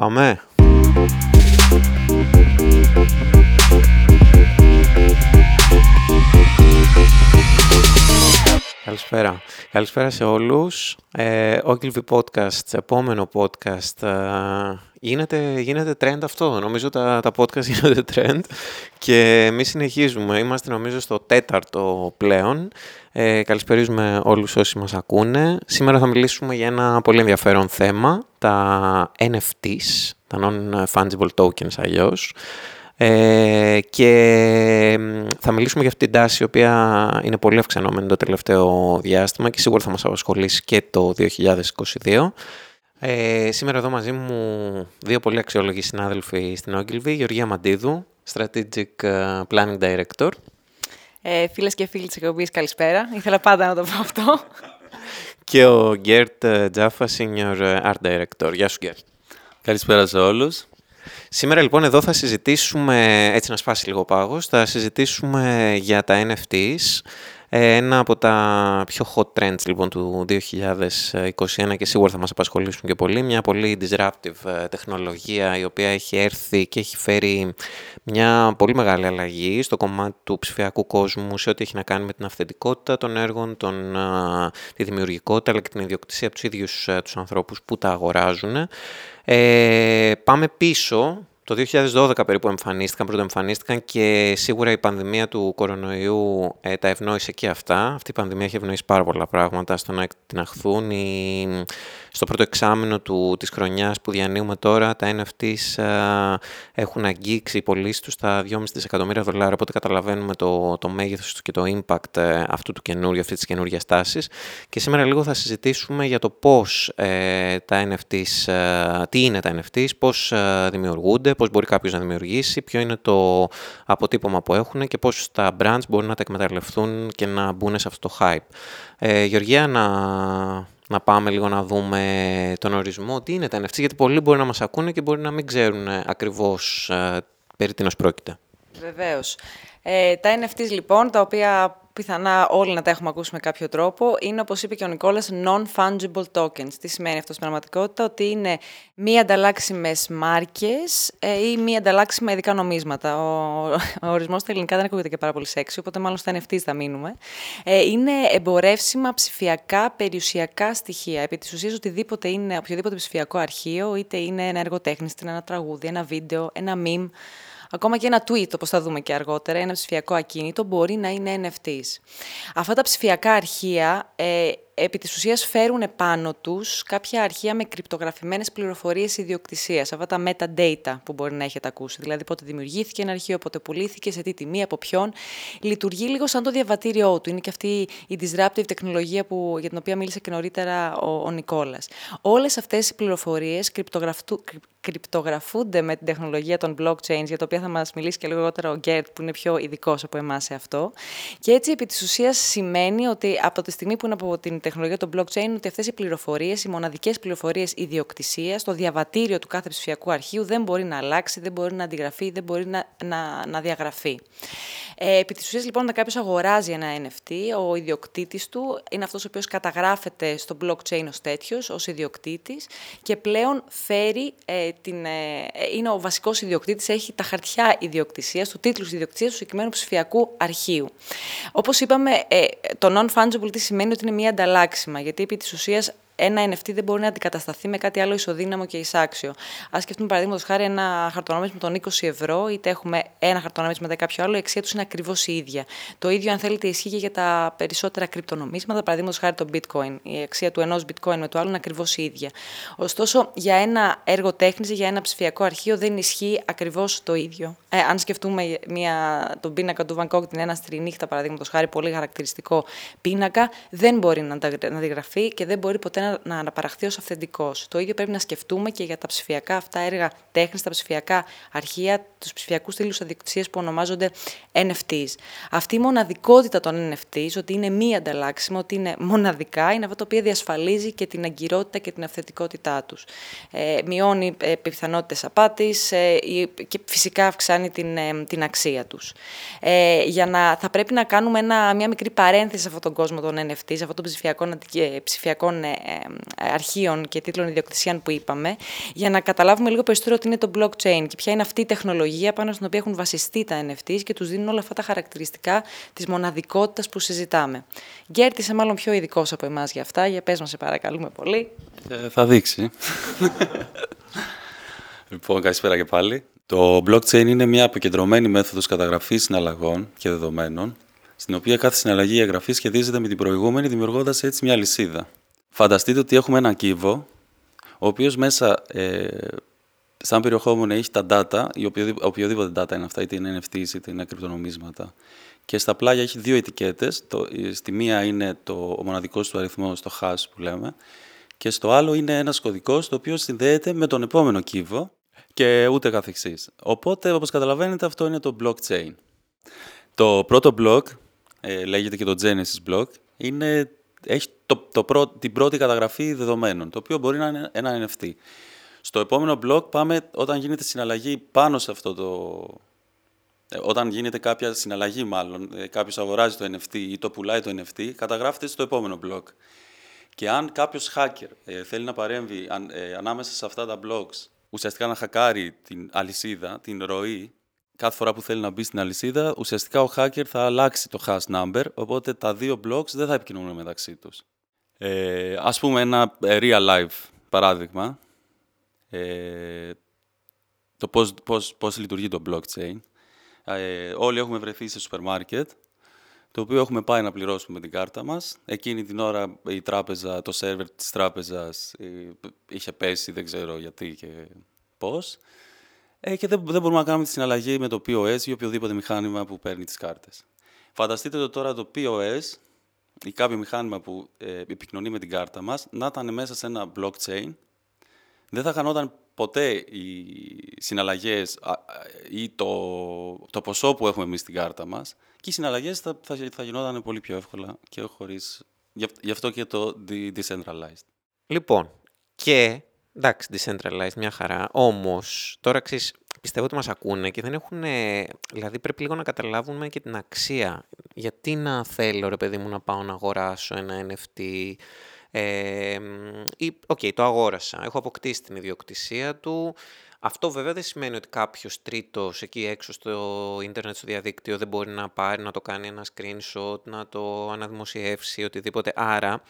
Πάμε. Καλησπέρα. Καλησπέρα σε όλους. Ε, Ogilvy Podcast, επόμενο podcast. Ε, γίνεται, γίνεται trend αυτό. Νομίζω τα, τα podcast γίνονται trend και εμείς συνεχίζουμε. Είμαστε νομίζω στο τέταρτο πλέον. Ε, καλησπερίζουμε όλους όσοι μας ακούνε. Σήμερα θα μιλήσουμε για ένα πολύ ενδιαφέρον θέμα, τα NFTs, τα Non-Fungible Tokens αλλιώς. Ε, και θα μιλήσουμε για αυτή την τάση η οποία είναι πολύ αυξανόμενη το τελευταίο διάστημα και σίγουρα θα μας απασχολήσει και το 2022. Ε, σήμερα εδώ μαζί μου δύο πολύ αξιόλογοι συνάδελφοι στην Ogilvy, Γεωργία Μαντίδου, Strategic ε, Planning Director. Ε, φίλες και φίλοι της εκπομπής, καλησπέρα. Ήθελα πάντα να το πω αυτό. Και ο Γκέρτ Τζάφα, Senior Art Director. Γεια σου Γκέρτ. Καλησπέρα σε όλους. Σήμερα λοιπόν εδώ θα συζητήσουμε, έτσι να σπάσει λίγο πάγος, θα συζητήσουμε για τα NFTs, ε, ένα από τα πιο hot trends λοιπόν του 2021 και σίγουρα θα μας απασχολήσουν και πολύ. Μια πολύ disruptive ε, τεχνολογία η οποία έχει έρθει και έχει φέρει μια πολύ μεγάλη αλλαγή στο κομμάτι του ψηφιακού κόσμου σε ό,τι έχει να κάνει με την αυθεντικότητα των έργων, τον, τη δημιουργικότητα αλλά και την ιδιοκτησία από τους ίδιους ε, τους ανθρώπους που τα αγοράζουν. Ε, πάμε πίσω το 2012 περίπου εμφανίστηκαν, πρώτα εμφανίστηκαν και σίγουρα η πανδημία του κορονοϊού ε, τα ευνόησε και αυτά. Αυτή η πανδημία έχει ευνοήσει πάρα πολλά πράγματα στο να εκτιναχθούν. Η... Στο πρώτο εξάμεινο του, της χρονιάς που διανύουμε τώρα, τα NFTs ε, έχουν αγγίξει οι πωλήσεις τους στα 2,5 δισεκατομμύρια δολάρια, οπότε καταλαβαίνουμε το, το μέγεθος και το impact ε, αυτού του καινούριου, αυτής της καινούργιας τάσης. Και σήμερα λίγο θα συζητήσουμε για το πώς ε, τα NFTs, ε, τι είναι τα NFTs, πώς δημιουργούνται, πώς μπορεί κάποιος να δημιουργήσει, ποιο είναι το αποτύπωμα που έχουν και πώς τα brands μπορούν να τα εκμεταλλευτούν και να μπουν σε αυτό το hype. Ε, Γεωργία, να, να πάμε λίγο να δούμε τον ορισμό, τι είναι τα NFT, γιατί πολλοί μπορεί να μας ακούνε και μπορεί να μην ξέρουν ακριβώς ε, περί τίνος πρόκειται. Βεβαίως. Ε, τα NFTs λοιπόν, τα οποία πιθανά όλοι να τα έχουμε ακούσει με κάποιο τρόπο, είναι όπως είπε και ο Νικόλας non-fungible tokens. Τι σημαίνει αυτό στην πραγματικότητα, ότι είναι μη ανταλλάξιμες μάρκες ε, ή μη ανταλλάξιμα ειδικά νομίσματα. Ο, ο ορισμός στα ελληνικά δεν ακούγεται και πάρα πολύ σεξι, οπότε μάλλον στα NFTs θα μείνουμε. Ε, είναι εμπορεύσιμα ψηφιακά περιουσιακά στοιχεία. Επί της ουσίας οτιδήποτε είναι, οποιοδήποτε ψηφιακό αρχείο, είτε είναι ένα έργο ένα τραγούδι, ένα βίντεο, ένα meme, Ακόμα και ένα tweet, όπως θα δούμε και αργότερα, ένα ψηφιακό ακίνητο, μπορεί να είναι NFTs. Αυτά τα ψηφιακά αρχεία ε, επί της ουσίας φέρουν πάνω τους κάποια αρχεία με κρυπτογραφημένες πληροφορίες ιδιοκτησίας, αυτά τα metadata που μπορεί να έχετε ακούσει, δηλαδή πότε δημιουργήθηκε ένα αρχείο, πότε πουλήθηκε, σε τι τιμή, από ποιον. Λειτουργεί λίγο σαν το διαβατήριό του, είναι και αυτή η disruptive τεχνολογία που, για την οποία μίλησε και νωρίτερα ο, ο Νικόλας. Όλες αυτές οι πληροφορίες κρυπτογραφούνται με την τεχνολογία των blockchains, για τα οποία θα μας μιλήσει και λίγο αργότερα ο Γκέρτ, που είναι πιο ειδικός από εμάς σε αυτό. Και έτσι, επί της ουσίας, σημαίνει ότι από τη στιγμή που είναι από την τεχνολογία των blockchain ότι αυτές οι πληροφορίες, οι μοναδικές πληροφορίες ιδιοκτησίας, το διαβατήριο του κάθε ψηφιακού αρχείου δεν μπορεί να αλλάξει, δεν μπορεί να αντιγραφεί, δεν μπορεί να, να, να διαγραφεί. Ε, επί της ουσίας, λοιπόν, όταν κάποιος αγοράζει ένα NFT, ο ιδιοκτήτης του είναι αυτός ο οποίος καταγράφεται στο blockchain ως τέτοιος, ως ιδιοκτήτης και πλέον φέρει ε, την... Ε, είναι ο βασικός ιδιοκτήτης, έχει τα χαρτιά ιδιοκτησίας, του τίτλους ιδιοκτησίας του συγκεκριμένου ψηφιακού αρχείου. Όπως είπαμε, ε, το non-fungible τι σημαίνει ότι είναι μια ανταλλάξιμα, γιατί επί της ουσίας ένα NFT δεν μπορεί να αντικατασταθεί με κάτι άλλο ισοδύναμο και εισάξιο. Α σκεφτούμε παραδείγματος χάρη ένα χαρτονόμισμα των 20 ευρώ, είτε έχουμε ένα χαρτονόμισμα μετά κάποιο άλλο, η αξία τους είναι ακριβώς η ίδια. Το ίδιο, αν θέλετε, ισχύει και για τα περισσότερα κρυπτονομίσματα, παραδείγματος χάρη το bitcoin. Η αξία του ενός bitcoin με το άλλο είναι ακριβώς η ίδια. Ωστόσο, για ένα έργο τέχνης ή για ένα ψηφιακό αρχείο δεν ισχύει ακριβώς το ίδιο. Ε, αν σκεφτούμε μια, τον πίνακα του Βανκόκ, την ένα νύχτα, παραδείγματος χάρη, πολύ χαρακτηριστικό πίνακα, δεν μπορεί να αντιγραφεί και δεν μπορεί ποτέ να να αναπαραχθεί ως αυθεντικός. Το ίδιο πρέπει να σκεφτούμε και για τα ψηφιακά αυτά έργα τέχνης, τα ψηφιακά αρχεία, τους ψηφιακούς στήλους αδικτυσίας που ονομάζονται NFTs. Αυτή η μοναδικότητα των NFTs, ότι είναι μη ανταλλάξιμο, ότι είναι μοναδικά, είναι αυτό το οποίο διασφαλίζει και την αγκυρότητα και την αυθεντικότητά τους. Ε, μειώνει ε, πιθανότητες απάτης ε, και φυσικά αυξάνει την, ε, την αξία τους. Ε, για να, θα πρέπει να κάνουμε ένα, μια μικρή παρένθεση σε αυτόν τον κόσμο των NFTs, αυτών των ψηφιακών, ψηφιακών αρχείων και τίτλων ιδιοκτησιών που είπαμε, για να καταλάβουμε λίγο περισσότερο τι είναι το blockchain και ποια είναι αυτή η τεχνολογία πάνω στην οποία έχουν βασιστεί τα NFTs και τους δίνουν όλα αυτά τα χαρακτηριστικά της μοναδικότητας που συζητάμε. Γκέρτ, είσαι μάλλον πιο ειδικός από εμάς για αυτά, για πες μας σε παρακαλούμε πολύ. Ε, θα δείξει. λοιπόν, καλησπέρα και πάλι. Το blockchain είναι μια αποκεντρωμένη μέθοδος καταγραφής συναλλαγών και δεδομένων, στην οποία κάθε συναλλαγή ή εγγραφής σχετίζεται με την προηγούμενη, δημιουργώντας έτσι μια λυσίδα. Φανταστείτε ότι έχουμε έναν κύβο, ο οποίος μέσα, ε, σαν περιεχόμενο, έχει τα data, ή οποιοδήποτε, οποιοδήποτε data είναι αυτά, είτε είναι NFTs, είτε είναι κρυπτονομίσματα. Και στα πλάγια έχει δύο ετικέτες. Το, στη μία είναι το, ο μοναδικός του αριθμός, το hash που λέμε, και στο άλλο είναι ένας κωδικός, το οποίος συνδέεται με τον επόμενο κύβο, και ούτε καθεξής. Οπότε, όπως καταλαβαίνετε, αυτό είναι το blockchain. Το πρώτο block, ε, λέγεται και το Genesis block, είναι, έχει το, το την πρώτη καταγραφή δεδομένων, το οποίο μπορεί να είναι ένα NFT. Στο επόμενο block πάμε όταν γίνεται συναλλαγή πάνω σε αυτό το... Ε, όταν γίνεται κάποια συναλλαγή μάλλον, ε, κάποιος αγοράζει το NFT ή το πουλάει το NFT, καταγράφεται στο επόμενο block. Και αν κάποιος hacker ε, θέλει να παρέμβει ανάμεσα σε αυτά τα blocks ουσιαστικά να χακάρει την αλυσίδα, την ροή, κάθε φορά που θέλει να μπει στην αλυσίδα, ουσιαστικά ο hacker θα αλλάξει το hash number, οπότε τα δύο blocks δεν θα επικοινωνούν μεταξύ τους. Ε, ας πούμε ένα ε, real life παράδειγμα, ε, το πώς, πώς, πώς λειτουργεί το blockchain. Ε, όλοι έχουμε βρεθεί σε σούπερ μάρκετ το οποίο έχουμε πάει να πληρώσουμε με την κάρτα μας. Εκείνη την ώρα η τράπεζα, το σερβερ της τράπεζας ε, είχε πέσει, δεν ξέρω γιατί και πώς. Ε, και δεν, δεν μπορούμε να κάνουμε τη συναλλαγή με το POS ή οποιοδήποτε μηχάνημα που παίρνει τις κάρτες. Φανταστείτε το τώρα το POS ή κάποιο μηχάνημα που ε, επικοινωνεί με την κάρτα μας να ήταν μέσα σε ένα blockchain. Δεν θα χανόταν ποτέ οι συναλλαγές ή το, το ποσό που έχουμε εμείς στην κάρτα μας και οι συναλλαγές θα, θα, θα γινόταν πολύ πιο εύκολα και χωρίς... Γι' αυτό και το decentralized. Λοιπόν, και εντάξει, decentralized, μια χαρά. Όμως, τώρα ξέρεις, πιστεύω ότι μας ακούνε και δεν έχουν... Δηλαδή πρέπει λίγο να καταλάβουμε και την αξία. Γιατί να θέλω, ρε παιδί μου, να πάω να αγοράσω ένα NFT ε, ή, okay, το αγόρασα, έχω αποκτήσει την ιδιοκτησία του. Αυτό βέβαια δεν σημαίνει ότι κάποιος τρίτος εκεί έξω στο ίντερνετ, στο διαδίκτυο δεν μπορεί να πάρει, να το κάνει ένα screenshot, να το αναδημοσιεύσει, οτιδήποτε. Άρα,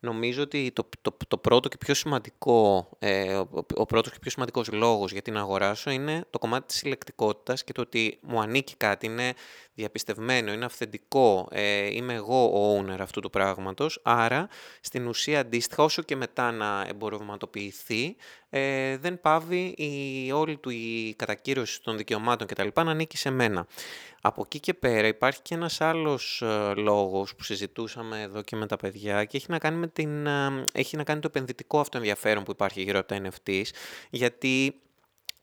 νομίζω ότι το, το, το πρώτο και πιο σημαντικό, ε, ο, ο πρώτος και πιο σημαντικός λόγος για την αγοράσω είναι το κομμάτι της συλλεκτικότητας και το ότι μου ανήκει κάτι, είναι διαπιστευμένο, είναι αυθεντικό, ε, είμαι εγώ ο owner αυτού του πράγματος, άρα στην ουσία αντίστοιχα όσο και μετά να εμπορευματοποιηθεί, ε, δεν πάβει η, όλη του η κατακύρωση των δικαιωμάτων κτλ. να ανήκει σε μένα. Από εκεί και πέρα υπάρχει και ένας άλλος ε, λόγος που συζητούσαμε εδώ και με τα παιδιά και έχει να κάνει, με την, ε, έχει να κάνει το επενδυτικό αυτό ενδιαφέρον που υπάρχει γύρω από τα NFTs, γιατί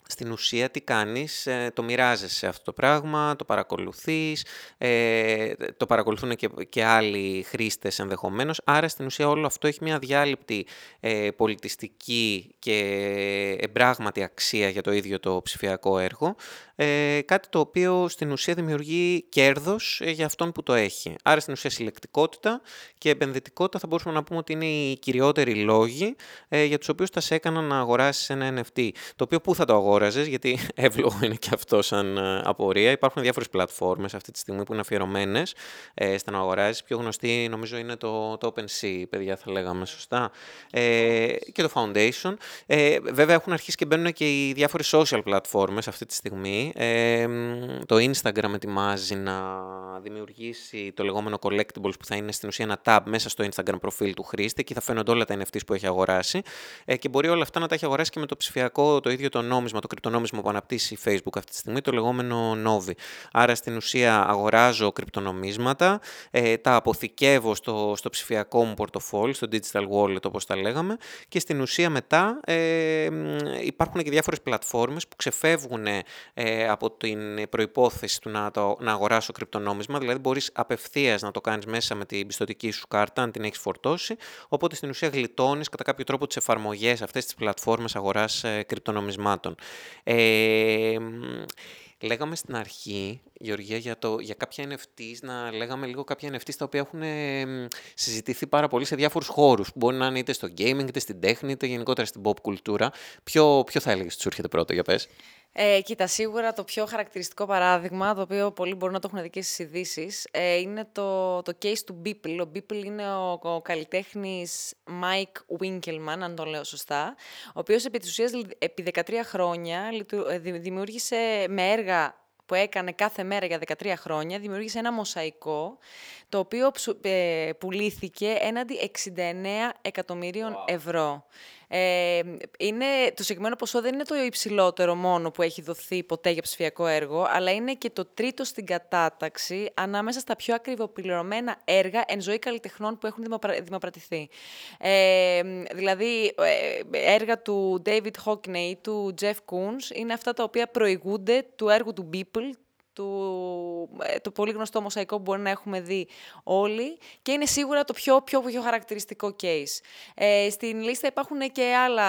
στην ουσία τι κάνεις, ε, το μοιράζεσαι αυτό το πράγμα, το παρακολουθείς, ε, το παρακολουθούν και, και άλλοι χρήστες ενδεχομένως, άρα στην ουσία όλο αυτό έχει μια διάλειπτη ε, πολιτιστική και εμπράγματη αξία για το ίδιο το ψηφιακό έργο, ε, κάτι το οποίο στην ουσία δημιουργεί κέρδος για αυτόν που το έχει. Άρα στην ουσία συλλεκτικότητα και επενδυτικότητα θα μπορούσαμε να πούμε ότι είναι οι κυριότεροι λόγοι για τους οποίους θα σε έκαναν να αγοράσεις ένα NFT, το οποίο πού θα το αγοράσεις αγόραζες, γιατί εύλογο είναι και αυτό σαν ε, απορία. Υπάρχουν διάφορες πλατφόρμες αυτή τη στιγμή που είναι αφιερωμένες ε, στο να αγοράζεις. Πιο γνωστή νομίζω είναι το, το OpenSea, παιδιά θα λέγαμε σωστά, ε, και το Foundation. Ε, βέβαια έχουν αρχίσει και μπαίνουν και οι διάφορες social πλατφόρμες αυτή τη στιγμή. Ε, το Instagram ετοιμάζει να δημιουργήσει το λεγόμενο collectibles που θα είναι στην ουσία ένα tab μέσα στο Instagram προφίλ του χρήστη και θα φαίνονται όλα τα NFTs που έχει αγοράσει ε, και μπορεί όλα αυτά να τα έχει αγοράσει και με το ψηφιακό το ίδιο το νόμισμα, το κρυπτονόμισμα που αναπτύσσει η Facebook αυτή τη στιγμή, το λεγόμενο Novi. Άρα στην ουσία αγοράζω κρυπτονομίσματα, ε, τα αποθηκεύω στο, στο ψηφιακό μου πορτοφόλι, στο digital wallet όπως τα λέγαμε και στην ουσία μετά ε, υπάρχουν και διάφορες πλατφόρμες που ξεφεύγουν ε, από την προϋπόθεση του να, το, να αγοράσω κρυπτονόμισμα, δηλαδή μπορείς απευθείας να το κάνεις μέσα με την πιστοτική σου κάρτα αν την έχεις φορτώσει, οπότε στην ουσία γλιτώνεις κατά κάποιο τρόπο τις εφαρμογές αυτές τις πλατφόρμες αγοράς ε, κρυπτονομισμάτων. Ε, Λέγαμε στην αρχή, Γεωργία, για, το, για κάποια NFTs, να λέγαμε λίγο κάποια NFTs τα οποία έχουν συζητηθεί πάρα πολύ σε διάφορους χώρους. Μπορεί να είναι είτε στο gaming, είτε στην τέχνη, είτε γενικότερα στην pop κουλτούρα. Ποιο, ποιο θα έλεγες ότι σου έρχεται πρώτο, για πες; Ε, κοίτα, σίγουρα το πιο χαρακτηριστικό παράδειγμα, το οποίο πολλοί μπορούν να το έχουν δει και στις ειδήσεις, ε, είναι το, το case του Beeple. Ο Beeple είναι ο, ο καλλιτέχνης Mike Winkelman, αν το λέω σωστά, ο οποίος επί της ουσίας επί 13 χρόνια ε, δημιούργησε με έργα που έκανε κάθε μέρα για 13 χρόνια, δημιούργησε ένα μοσαϊκό, το οποίο ε, πουλήθηκε έναντι 69 εκατομμύριων ευρώ. Ε, είναι, το συγκεκριμένο ποσό δεν είναι το υψηλότερο μόνο που έχει δοθεί ποτέ για ψηφιακό έργο, αλλά είναι και το τρίτο στην κατάταξη ανάμεσα στα πιο ακριβοπληρωμένα έργα εν ζωή καλλιτεχνών που έχουν δημοπρατηθεί. Ε, δηλαδή, ε, έργα του David Hockney, του Jeff Koons, είναι αυτά τα οποία προηγούνται του έργου του Beeple, του, ε, το πολύ γνωστό μοσαϊκό που μπορεί να έχουμε δει όλοι και είναι σίγουρα το πιο, πιο, πιο χαρακτηριστικό case. Ε, στην λίστα υπάρχουν και άλλα,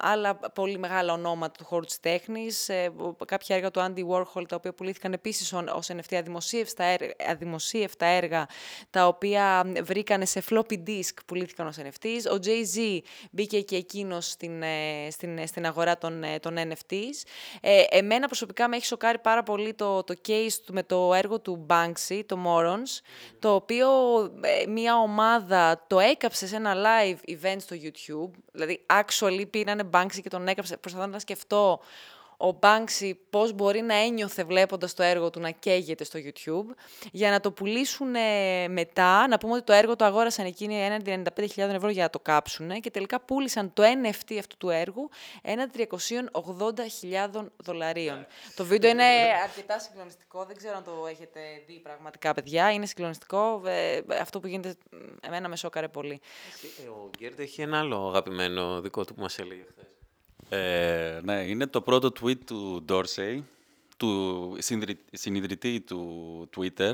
άλλα πολύ μεγάλα ονόματα του χώρου της τέχνης, ε, κάποια έργα του Andy Warhol τα οποία πουλήθηκαν επίσης ως NFT αδημοσίευστα έργα, αδημοσίευτα έργα τα οποία βρήκανε σε floppy disk πουλήθηκαν ως NFTs. Ο Jay-Z μπήκε και εκείνος στην, ε, στην, στην αγορά των, των NFTs. Ε, εμένα προσωπικά με έχει σοκάρει πάρα πολύ το, το, case του, με το έργο του Banksy, το Morons, το οποίο ε, μια ομάδα το έκαψε σε ένα live event στο YouTube. Δηλαδή, actually πήρανε Banksy και τον έκαψε. Προσπαθώ να σκεφτώ ο Banksy πώς μπορεί να ένιωθε βλέποντας το έργο του να καίγεται στο YouTube, για να το πουλήσουν μετά, να πούμε ότι το έργο το αγόρασαν εκείνοι έναντι 95.000 ευρώ για να το κάψουν και τελικά πούλησαν το NFT αυτού του έργου έναντι 380.000 δολαρίων. το βίντεο είναι αρκετά συγκλονιστικό, δεν ξέρω αν το έχετε δει πραγματικά παιδιά, είναι συγκλονιστικό, ε, αυτό που γίνεται εμένα με σώκαρε πολύ. Ε, ο Γκέρντ έχει ένα άλλο αγαπημένο δικό του που μας έλεγε χθες. Ε, ναι, είναι το πρώτο tweet του Dorsey, του συνειδητή του Twitter,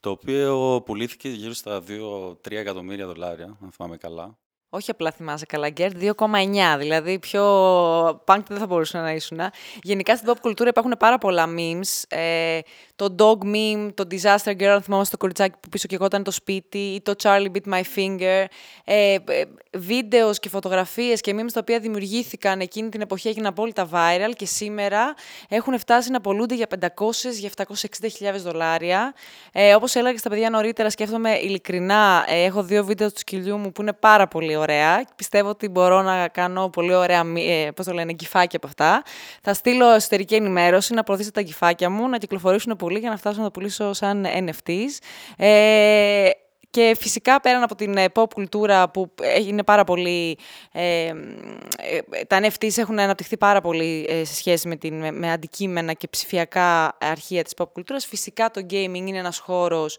το οποίο πουλήθηκε γύρω στα 2-3 εκατομμύρια δολάρια, αν θυμάμαι καλά. Όχι απλά θυμάσαι καλά, Γκέρτ, 2,9. Δηλαδή, πιο punk δεν θα μπορούσε να ήσουν. Γενικά στην pop κουλτούρα υπάρχουν πάρα πολλά memes. Ε, το dog meme, το disaster girl, αν θυμάμαι το κοριτσάκι που πίσω και εγώ ήταν το σπίτι, ή το Charlie Beat My Finger. Ε, ε, βίντεος και φωτογραφίες και memes τα οποία δημιουργήθηκαν εκείνη την εποχή έγιναν απόλυτα viral και σήμερα έχουν φτάσει να πολλούνται για 500 για 760.000 δολάρια. Ε, Όπως έλεγα στα παιδιά νωρίτερα, σκέφτομαι ειλικρινά, ε, έχω δύο βίντεο του σκυλιού μου που είναι πάρα πολύ ωραία. Πιστεύω ότι μπορώ να κάνω πολύ ωραία, ε, πώς το λένε, κυφάκια από αυτά. Θα στείλω εσωτερική ενημέρωση, να προωθήσετε τα κυφάκια μου, να κυκλοφορήσουν πολύ για να φτάσω να το πουλήσω σαν NFTs. Ε, και φυσικά πέραν από την ε, pop κουλτούρα που είναι πάρα πολύ... Ε, ε, τα NFTs έχουν αναπτυχθεί πάρα πολύ σε σχέση με, την, με αντικείμενα και ψηφιακά αρχεία της pop κουλτούρας. Φυσικά το gaming είναι ένας χώρος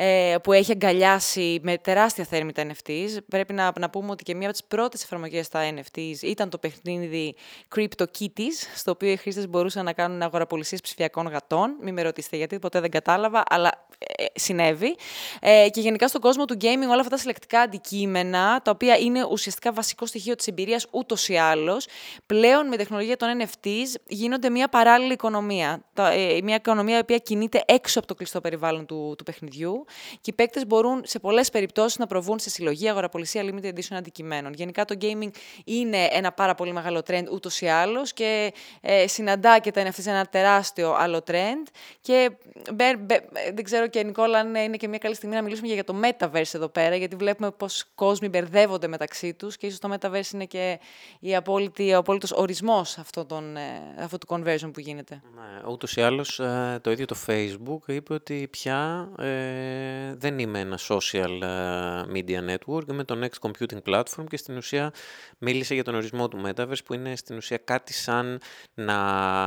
ε, που έχει αγκαλιάσει με τεράστια θέρμη τα NFTs. Πρέπει να, να πούμε ότι και μία από τις πρώτες εφαρμογές στα NFTs ήταν το παιχνίδι CryptoKitties, στο οποίο οι χρήστες μπορούσαν να κάνουν αγοραπολισίες ψηφιακών γατών. Μην με ρωτήσετε γιατί, ποτέ δεν κατάλαβα, αλλά ε, συνέβη. Ε, και γενικά στον κόσμο του gaming όλα αυτά τα συλλεκτικά αντικείμενα, τα οποία είναι ουσιαστικά βασικό στοιχείο της εμπειρίας ούτως ή άλλως, πλέον με τεχνολογία των NFTs γίνονται μια παράλληλη οικονομία. Ε, μια οικονομία η οποία κινείται έξω από το κλειστό περιβάλλον του, του παιχνιδιού και οι παίκτες μπορούν σε πολλές περιπτώσεις να προβούν σε συλλογή, αγοραπολισία limited edition αντικειμένων. Γενικά το gaming είναι ένα πάρα πολύ μεγάλο trend ούτως ή άλλως και ε, συναντά και τα NFT σε ένα τεράστιο άλλο trend. Και μπε, μπε, δεν ξέρω και Νικόλα αν είναι και μια καλή στιγμή να μιλήσουμε για το metaverse εδώ πέρα, γιατί βλέπουμε πώ κόσμοι μπερδεύονται μεταξύ τους και ίσως το metaverse είναι και η απόλυτη, ο απόλυτος ορισμός αυτού, ε, αυτού του conversion που γίνεται. Ναι, ούτως ή άλλως ε, το ίδιο το Facebook είπε ότι πια ε, δεν είμαι ένα social ε, media network, είμαι το Next Computing Platform και στην ουσία μίλησε για τον ορισμό του Metaverse που είναι στην ουσία κάτι σαν να,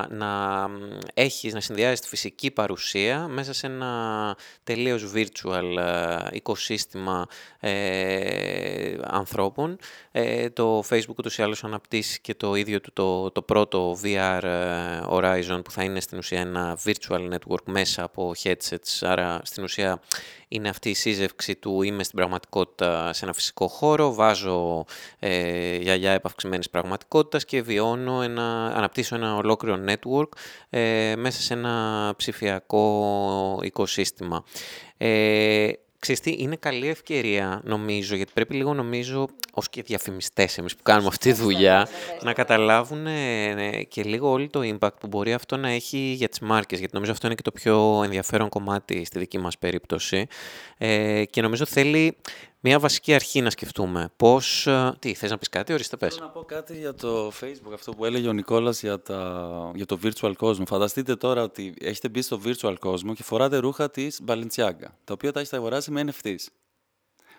να έχεις, να συνδυάζεις τη φυσική παρουσία μέσα σε ένα τελείως virtual ε, οικοσύστημα ε, ανθρώπων. Ε, το Facebook ούτως ή άλλως αναπτύσσει και το ίδιο του το, το πρώτο VR Horizon που θα είναι στην ουσία ένα virtual network μέσα από headsets, άρα στην ουσία είναι αυτή η σύζευξη του είμαι στην πραγματικότητα σε ένα φυσικό χώρο, βάζω ε, γιαγιά επαυξημένης πραγματικότητας και βιώνω ένα, αναπτύσσω ένα ολόκληρο network ε, μέσα σε ένα ψηφιακό οικοσύστημα. Ε, Ξέρεις τι, είναι καλή ευκαιρία νομίζω, γιατί πρέπει λίγο νομίζω, ως και διαφημιστές εμείς που κάνουμε αυτή τη δουλειά, να καταλάβουν ε, και λίγο όλο το impact που μπορεί αυτό να έχει για τις μάρκες, γιατί νομίζω αυτό είναι και το πιο ενδιαφέρον κομμάτι στη δική μας περίπτωση. Ε, και νομίζω θέλει μια βασική αρχή να σκεφτούμε. Πώς... Ε, τι, θες να πεις κάτι, ορίστε πες. Θέλω να πω κάτι για το Facebook, αυτό που έλεγε ο Νικόλας για, τα... για το virtual κόσμο. Φανταστείτε τώρα ότι έχετε μπει στο virtual κόσμο και φοράτε ρούχα της Balenciaga, τα οποία τα έχετε αγοράσει με NFTs.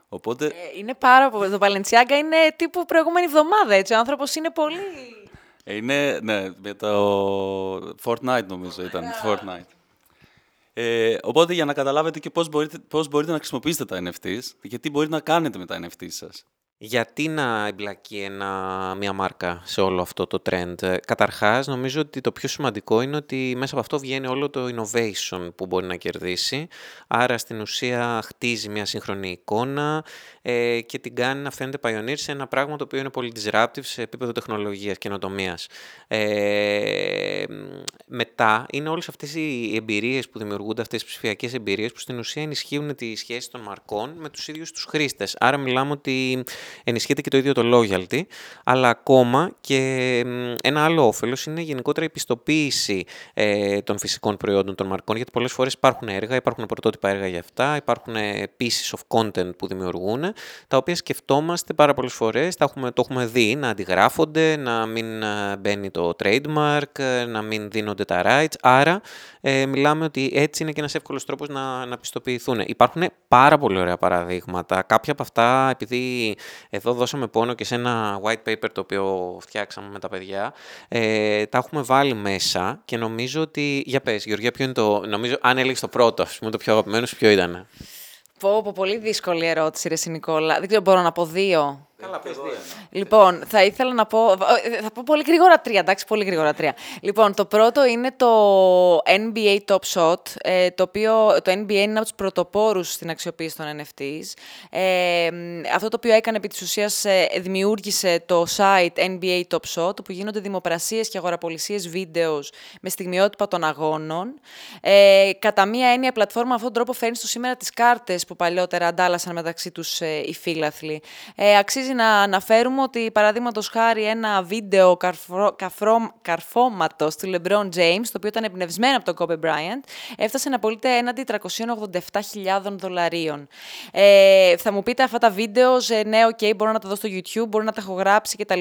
Οπότε... Ε, είναι πάρα πολύ... Το Balenciaga είναι τύπου προηγούμενη εβδομάδα, έτσι. Ο άνθρωπος είναι πολύ... Ε, είναι, ναι, με το Fortnite νομίζω ήταν. Fortnite. Ε, οπότε για να καταλάβετε και πώς μπορείτε, πώς μπορείτε να χρησιμοποιήσετε τα NFTs και τι μπορείτε να κάνετε με τα NFTs σας. Γιατί να εμπλακεί ένα, μια μάρκα σε όλο αυτό το trend; Ε, καταρχάς, νομίζω ότι το πιο σημαντικό είναι ότι μέσα από αυτό βγαίνει όλο το innovation που μπορεί να κερδίσει. Άρα, στην ουσία, χτίζει μια σύγχρονη εικόνα ε, και την κάνει να φαίνεται pioneer σε ένα πράγμα το οποίο είναι πολύ disruptive σε επίπεδο τεχνολογίας και ενοτομίας. Ε, μετά, είναι όλες αυτές οι εμπειρίες που δημιουργούνται, αυτές οι ψηφιακές εμπειρίες που στην ουσία ενισχύουν τη σχέση των μαρκών με τους ίδιους τους χρήστες. Άρα, μιλάμε ότι ενισχύεται και το ίδιο το loyalty, αλλά ακόμα και ένα άλλο όφελος είναι γενικότερα η πιστοποίηση ε, των φυσικών προϊόντων των μαρκών, γιατί πολλές φορές υπάρχουν έργα, υπάρχουν πρωτότυπα έργα για αυτά, υπάρχουν pieces of content που δημιουργούν, τα οποία σκεφτόμαστε πάρα πολλές φορές, το έχουμε δει να αντιγράφονται, να μην ε, μπαίνει το trademark, ε, να μην δίνονται τα rights. Άρα, ε, μιλάμε ότι έτσι είναι και ένας εύκολος τρόπος να, να πιστοποιηθούν. Υπάρχουν πάρα πολύ ωραία παραδείγματα. Κάποια από αυτά, επειδή εδώ δώσαμε πόνο και σε ένα white paper το οποίο φτιάξαμε με τα παιδιά. Ε, τα έχουμε βάλει μέσα και νομίζω ότι... Για πες, Γεωργία, ποιο είναι το... Νομίζω, αν έλεγες το πρώτο, ας πούμε, το πιο αγαπημένος ποιο ήταν. Πω, πω, πολύ δύσκολη ερώτηση, ρε Νικόλα. Δεν ξέρω, μπορώ να πω δύο. Καλά, Λοιπόν, θα ήθελα να πω. Θα πω πολύ γρήγορα τρία, εντάξει, πολύ γρήγορα τρία. Λοιπόν, το πρώτο είναι το NBA Top Shot, ε, το οποίο το NBA είναι από τους πρωτοπόρους στην αξιοποίηση των NFTs. Ε, αυτό το οποίο έκανε επί της ουσίας ε, δημιούργησε το site NBA Top Shot, όπου γίνονται δημοπρασίες και αγοραπολισίες βίντεος με στιγμιότυπα των αγώνων. Ε, κατά μία έννοια, η πλατφόρμα αυτόν τον τρόπο φέρνει στο σήμερα τις κάρτες που παλιότερα αντάλλασαν μεταξύ τους ε, οι φίλαθλοι. Ε, αξίζει να αναφέρουμε ότι, παραδείγματος χάρη, ένα βίντεο καρφώματος του LeBron James, το οποίο ήταν εμπνευσμένο από τον Kobe Bryant, έφτασε να πωλείται έναντι 387.000 δολαρίων. Ε, θα μου πείτε αυτά τα βίντεο, ε, ναι, OK, okay, μπορώ να τα δω στο YouTube, μπορώ να τα έχω γράψει κτλ.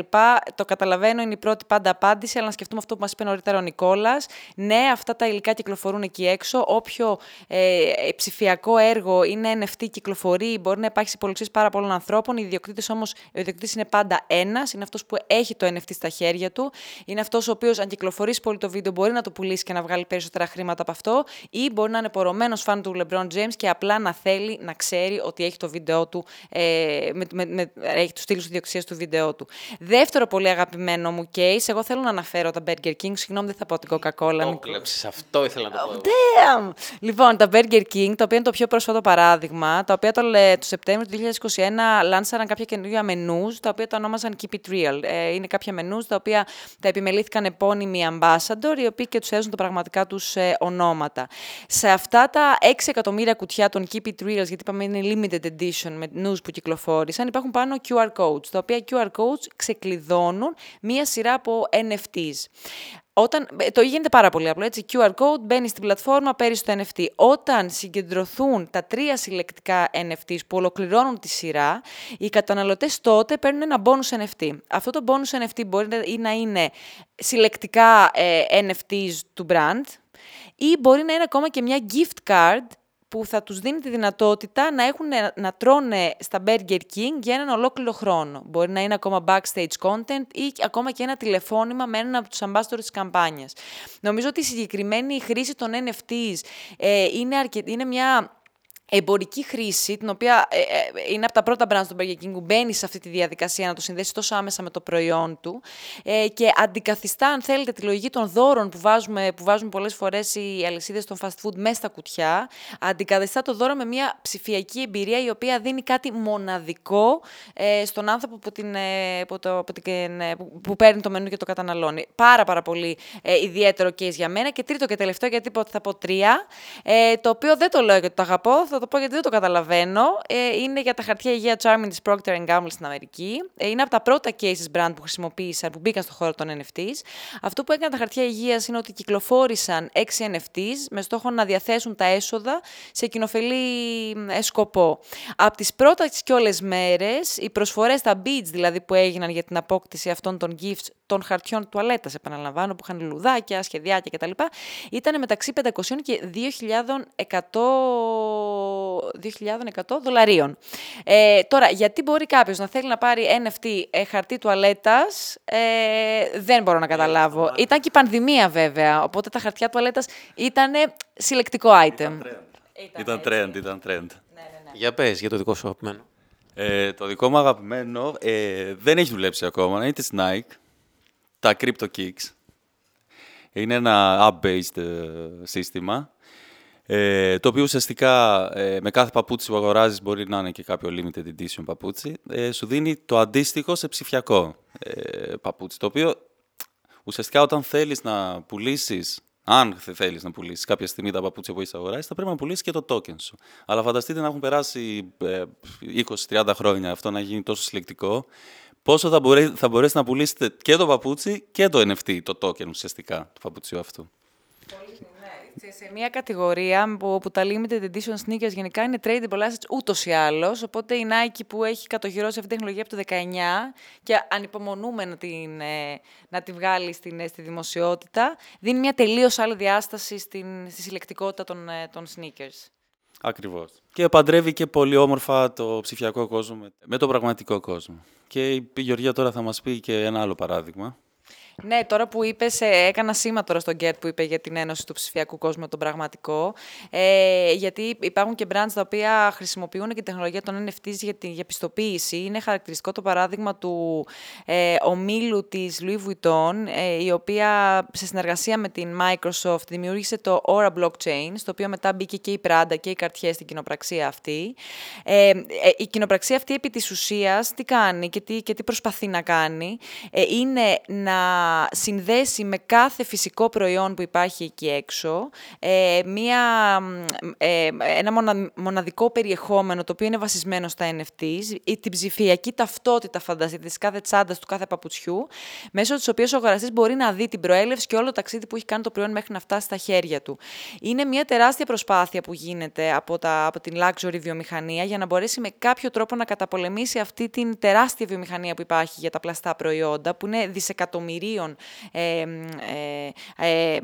Το καταλαβαίνω, είναι η πρώτη πάντα απάντηση, αλλά να σκεφτούμε αυτό που μας είπε νωρίτερα ο Νικόλας. Ναι, αυτά τα υλικά κυκλοφορούν εκεί έξω. Όποιο ε, ψηφιακό έργο είναι NFT, κυκλοφορεί, μπορεί να υπάρχει σε πάρα πολλών ανθρώπων. Οι ιδιοκτήτες όμως ο ιδιοκτήτης είναι πάντα ένας, είναι αυτός που έχει το NFT στα χέρια του, είναι αυτός ο οποίος, αν κυκλοφορήσει πολύ το βίντεο, μπορεί να το πουλήσει και να βγάλει περισσότερα χρήματα από αυτό, ή μπορεί να είναι πορωμένος φαν του LeBron James και απλά να θέλει να ξέρει ότι έχει το βίντεο του, ε, με, με, με, έχει τους στήλους ιδιοκτησίας του βίντεο του. Δεύτερο πολύ αγαπημένο μου case, εγώ θέλω να αναφέρω τα Burger King, συγγνώμη, δεν θα πω την Coca-Cola. Το κλέψει, αυτό ήθελα να το πω. Damn! Λοιπόν, τα Burger King, το οποίο είναι το πιο πρόσφατο παράδειγμα, τα οποία το, το Σεπτέμβριο του 2021 λάνσαραν κάποια καινούργια μενούς, τα οποία τα ονόμαζαν Keep It Real. Ε, είναι κάποια μενούς τα οποία τα επιμελήθηκαν επώνυμοι ambassador, οι οποίοι και τους έζουν τα πραγματικά τους ε, ονόματα. Σε αυτά τα 6 εκατομμύρια κουτιά των Keep It Real, γιατί είπαμε είναι limited edition με νους που κυκλοφόρησαν, υπάρχουν πάνω QR codes, τα οποία QR codes ξεκλειδώνουν μία σειρά από NFTs. Όταν, ε, το γίνεται πάρα πολύ απλό, έτσι, QR code, μπαίνει στην πλατφόρμα, παίρνει το NFT. Όταν συγκεντρωθούν τα τρία συλλεκτικά NFTs που ολοκληρώνουν τη σειρά, οι καταναλωτές τότε παίρνουν ένα bonus NFT. Αυτό το bonus NFT μπορεί να είναι συλλεκτικά ε, NFTs του brand ή μπορεί να είναι ακόμα και μια gift card που θα τους δίνει τη δυνατότητα να, έχουν, να τρώνε στα Burger King για έναν ολόκληρο χρόνο. Μπορεί να είναι ακόμα backstage content ή ακόμα και ένα τηλεφώνημα με έναν από τους ambassadors της καμπάνιας. Νομίζω ότι η συγκεκριμένη χρήση των NFTs ε, είναι, αρκε... είναι μια εμπορική χρήση, την οποία ε, ε, είναι από τα πρώτα brands του Burger King που μπαίνει σε αυτή τη διαδικασία να το συνδέσει τόσο άμεσα με το προϊόν του ε, και αντικαθιστά, αν θέλετε, τη λογική των δώρων που βάζουμε, που βάζουμε πολλές φορές οι αλυσίδες των fast food μέσα στα κουτιά, αντικαθιστά το δώρο με μια ψηφιακή εμπειρία η οποία δίνει κάτι μοναδικό ε, στον άνθρωπο που, την, ε, που, το, που, την, που παίρνει το μενού και το καταναλώνει. Πάρα πάρα πολύ ιδιαίτερο case για μένα και τρίτο και τελευταίο γιατί θα πω τρία, το οποίο δεν το λέω γιατί το αγαπώ, το πω γιατί δεν το καταλαβαίνω. Ε, είναι για τα χαρτιά υγεία Charming της Procter Gamble στην Αμερική. Ε, είναι από τα πρώτα cases brand που χρησιμοποίησαν, που μπήκαν στο χώρο των NFTs. Αυτό που έκαναν τα χαρτιά υγείας είναι ότι κυκλοφόρησαν 6 NFTs με στόχο να διαθέσουν τα έσοδα σε κοινοφελή ε, σκοπό. Από τις πρώτες και όλες μέρες, οι προσφορές, τα beats δηλαδή που έγιναν για την απόκτηση αυτών των gifts των χαρτιών τουαλέτας, επαναλαμβάνω, που είχαν λουδάκια, σχεδιάκια κτλ. Ήταν μεταξύ 500 και 2.100 δολαρίων. Ε, τώρα, γιατί μπορεί κάποιος να θέλει να πάρει NFT ε, χαρτί τουαλέτας, ε, δεν μπορώ να καταλάβω. Ήταν και η πανδημία βέβαια, οπότε τα χαρτιά τουαλέτας ήταν συλλεκτικό item. Ήταν trend, ήταν trend. Ναι, ναι, ναι. Για πες, για το δικό σου αγαπημένο. Ε, το δικό μου αγαπημένο ε, δεν έχει δουλέψει ακόμα, είναι της Nike τα CryptoKicks. Είναι ένα app-based ε, σύστημα, ε, το οποίο ουσιαστικά ε, με κάθε παπούτσι που αγοράζεις μπορεί να είναι και κάποιο limited edition παπούτσι, ε, σου δίνει το αντίστοιχο σε ψηφιακό ε, παπούτσι, το οποίο ουσιαστικά όταν θέλεις να πουλήσεις αν θέλεις να πουλήσεις κάποια στιγμή τα παπούτσια που έχεις αγοράσει, θα πρέπει να πουλήσεις και το token σου. Αλλά φανταστείτε να έχουν περάσει 20-30 χρόνια αυτό να γίνει τόσο συλλεκτικό πόσο θα, μπορέ, θα μπορέσετε να πουλήσετε και το παπούτσι και το NFT, το token ουσιαστικά του παπουτσιού αυτού. Ναι. Σε μια κατηγορία που, που τα limited edition sneakers γενικά είναι tradable assets ούτως ή άλλως. Οπότε η Nike που έχει κατοχυρώσει αυτή την τεχνολογία από το 19 και ανυπομονούμε να την, ε, να τη βγάλει στην, ε, στη δημοσιότητα, δίνει μια τελείως άλλη διάσταση στην, στη συλλεκτικότητα των, ε, των sneakers. Ακριβώς. Και παντρεύει και πολύ όμορφα το ψηφιακό κόσμο με τον πραγματικό κόσμο. Και η Γεωργία τώρα θα μας πει και ένα άλλο παράδειγμα. Ναι, τώρα που είπες, ε, έκανα σήμα τώρα στον Γκέρτ που είπε για την ένωση του ψηφιακού κόσμου με τον πραγματικό. Ε, γιατί υπάρχουν και brands τα οποία χρησιμοποιούν και την τεχνολογία των NFTs για, τη, για πιστοποίηση. Είναι χαρακτηριστικό το παράδειγμα του ε, ομίλου της Louis Vuitton, ε, η οποία σε συνεργασία με την Microsoft δημιούργησε το Aura Blockchain, στο οποίο μετά μπήκε και η Prada και η Cartier στην κοινοπραξία αυτή. Ε, ε, η κοινοπραξία αυτή επί της ουσίας τι κάνει και τι, και τι προσπαθεί να κάνει ε, είναι να συνδέσει με κάθε φυσικό προϊόν που υπάρχει εκεί έξω ε, μια, ε, ένα μοναδικό περιεχόμενο το οποίο είναι βασισμένο στα NFTs ή την ψηφιακή ταυτότητα φανταστείτε της κάθε τσάντας του κάθε παπουτσιού μέσω της οποίας ο αγοραστής μπορεί να δει την προέλευση και όλο το ταξίδι που έχει κάνει το προϊόν μέχρι να φτάσει στα χέρια του. Είναι μια τεράστια προσπάθεια που γίνεται από, τα, από την luxury βιομηχανία για να μπορέσει με κάποιο τρόπο να καταπολεμήσει αυτή την τεράστια βιομηχανία που υπάρχει για τα πλαστά προϊόντα που είναι δισεκατομμυρίων δισεκατομμυρίων, ε, ε,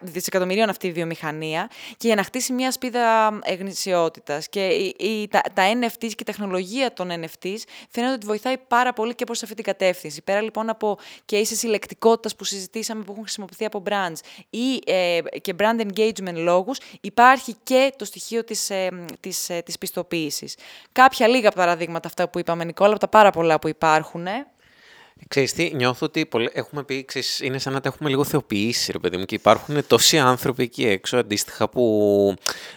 δισεκατομμυρίων αυτή η βιομηχανία και για να χτίσει μια σπίδα εγνησιότητας. Και η, τα, τα NFTs και η τεχνολογία των NFTs φαίνεται ότι βοηθάει πάρα πολύ και προς αυτή την κατεύθυνση. Πέρα λοιπόν από cases συλλεκτικότητας που συζητήσαμε που έχουν χρησιμοποιηθεί από brands ή ε, και brand engagement λόγους, υπάρχει και το στοιχείο της, ε, της, ε, της πιστοποίησης. Κάποια λίγα παραδείγματα αυτά που είπαμε, Νικόλα, από τα πάρα πολλά που υπάρχουν. Ξέρεις τι, νιώθω ότι έχουμε πει, ξέρεις, είναι σαν να τα έχουμε λίγο θεοποιήσει, ρε παιδί μου, και υπάρχουν τόσοι άνθρωποι εκεί έξω, αντίστοιχα, που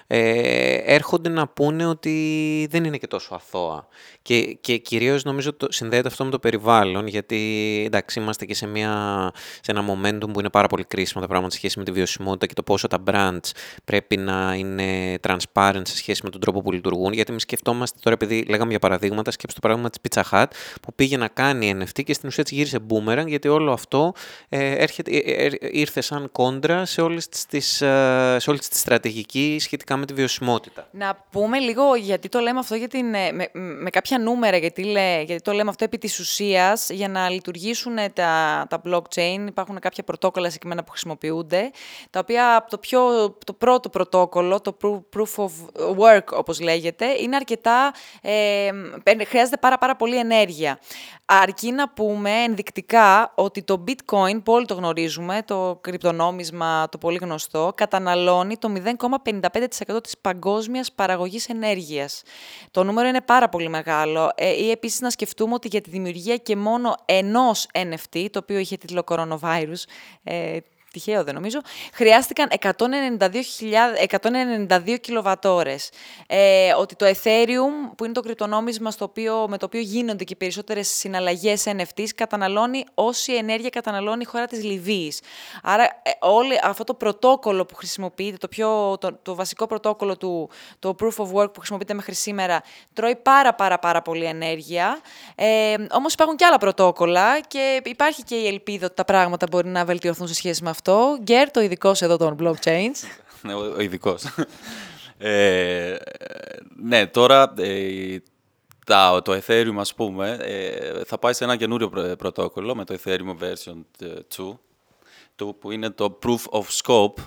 ε, έρχονται να πούνε ότι δεν είναι και τόσο αθώα. Και, και κυρίως νομίζω το, συνδέεται αυτό με το περιβάλλον, γιατί εντάξει, είμαστε και σε, μια, σε ένα momentum που είναι πάρα πολύ κρίσιμο τα πράγματα σε σχέση με τη βιωσιμότητα και το πόσο τα brands πρέπει να είναι transparent σε σχέση με τον τρόπο που λειτουργούν. Γιατί εμείς σκεφτόμαστε τώρα, επειδή λέγαμε για παραδείγματα, σκέψτε το παράδειγμα της Pizza Hut που πήγε να κάνει NFT και στην ουσία τη γύρισε boomerang, γιατί όλο αυτό ε, έρχεται, ε, ε, ήρθε σαν κόντρα σε, όλες τις, ε, σε όλη τη στρατηγική σχετικά με τη βιωσιμότητα. Να πούμε λίγο γιατί το λέμε αυτό για την, με, με κάποια κάποια νούμερα, γιατί, λέ, γιατί το λέμε αυτό επί της ουσίας, για να λειτουργήσουν τα, τα blockchain υπάρχουν κάποια πρωτόκολλα συγκεκριμένα που χρησιμοποιούνται, τα οποία το, πιο, το πρώτο πρωτόκολλο, το proof of work όπως λέγεται, είναι αρκετά, ε, χρειάζεται πάρα πάρα πολύ ενέργεια. Αρκεί να πούμε ενδεικτικά ότι το bitcoin, που όλοι το γνωρίζουμε, το κρυπτονόμισμα, το πολύ γνωστό, καταναλώνει το 0,55% 20% της παγκόσμιας παραγωγής ενέργειας. Το νούμερο είναι πάρα πολύ μεγάλο. Ε, ή επίσης να σκεφτούμε ότι για τη δημιουργία και μόνο ενός NFT, το οποίο είχε τίτλο Coronavirus, ε, τυχαίο δεν νομίζω, χρειάστηκαν 192, κιλοβατόρες. Ε, ότι το Ethereum, που είναι το κρυπτονόμισμα στο οποίο, με το οποίο γίνονται και οι περισσότερες συναλλαγές NFTs, καταναλώνει όση ενέργεια καταναλώνει η χώρα της Λιβύης. Άρα ε, όλο αυτό το πρωτόκολλο που χρησιμοποιείται, το, πιο, το, το βασικό πρωτόκολλο του το Proof of Work που χρησιμοποιείται μέχρι σήμερα, τρώει πάρα πάρα πάρα πολύ ενέργεια. Ε, όμως υπάρχουν και άλλα πρωτόκολλα και υπάρχει και η ελπίδα ότι τα πράγματα μπορεί να βελτιωθούν σε σχέση με αυτό αυτό. Γκέρ, το ειδικός εδώ των blockchains. ναι, ο, ο ειδικός. ε, ναι, τώρα ε, τα, το Ethereum, ας πούμε, ε, θα πάει σε ένα καινούριο πρωτόκολλο με το Ethereum version 2, το, που είναι το Proof of Scope.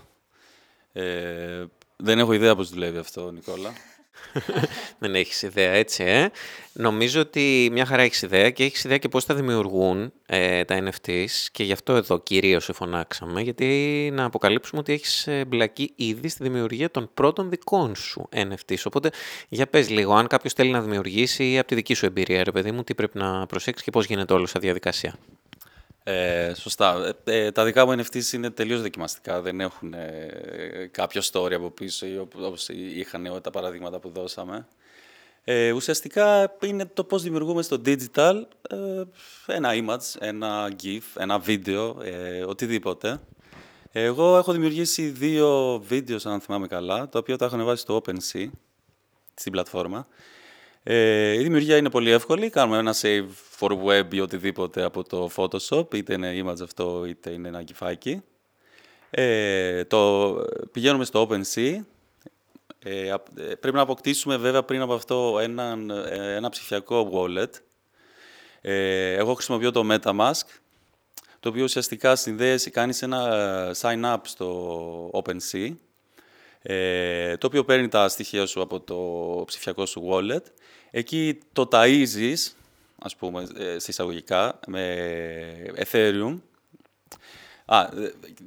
Ε, δεν έχω ιδέα πώς δουλεύει αυτό, Νικόλα. Δεν έχεις ιδέα, έτσι, ε. Νομίζω ότι μια χαρά έχεις ιδέα και έχεις ιδέα και πώς θα δημιουργούν ε, τα NFTs και γι' αυτό εδώ κυρίως σε φωνάξαμε, γιατί να αποκαλύψουμε ότι έχεις μπλακεί ήδη στη δημιουργία των πρώτων δικών σου NFTs. Οπότε για πες λίγο, αν κάποιος θέλει να δημιουργήσει ή από τη δική σου εμπειρία, ρε παιδί μου, τι πρέπει να προσέξεις και πώς γίνεται όλος σαν διαδικασία. Ε, σωστά. Ε, ε, τα δικά μου NFTs είναι τελείως δοκιμαστικά. Δεν έχουν ε, κάποιο story από πίσω ή όπως είχαν τα παραδείγματα που δώσαμε. Ε, ουσιαστικά είναι το πώς δημιουργούμε στο digital ε, ένα image, ένα gif, ένα βίντεο, οτιδήποτε. Εγώ έχω δημιουργήσει δύο βίντεο, αν θυμάμαι καλά, τα οποία τα έχω ανεβάσει στο OpenSea, στην πλατφόρμα. Ε, η δημιουργία είναι πολύ εύκολη. Κάνουμε ένα save for web ή οτιδήποτε από το Photoshop, είτε είναι image αυτό, είτε είναι ένα κυφάκι. Ε, το, πηγαίνουμε στο OpenSea. Ε, ε, πρέπει να αποκτήσουμε βέβαια πριν από αυτό ένα, ε, ένα ψηφιακό wallet. Ε, εγώ χρησιμοποιώ το MetaMask, το οποίο ουσιαστικά συνδέεσαι, κάνεις ένα sign-up στο OpenSea, ε, το οποίο παίρνει τα στοιχεία σου από το ψηφιακό σου wallet Εκεί το ταΐζεις, ας πούμε, ε, σε εισαγωγικά, με Ethereum. Α,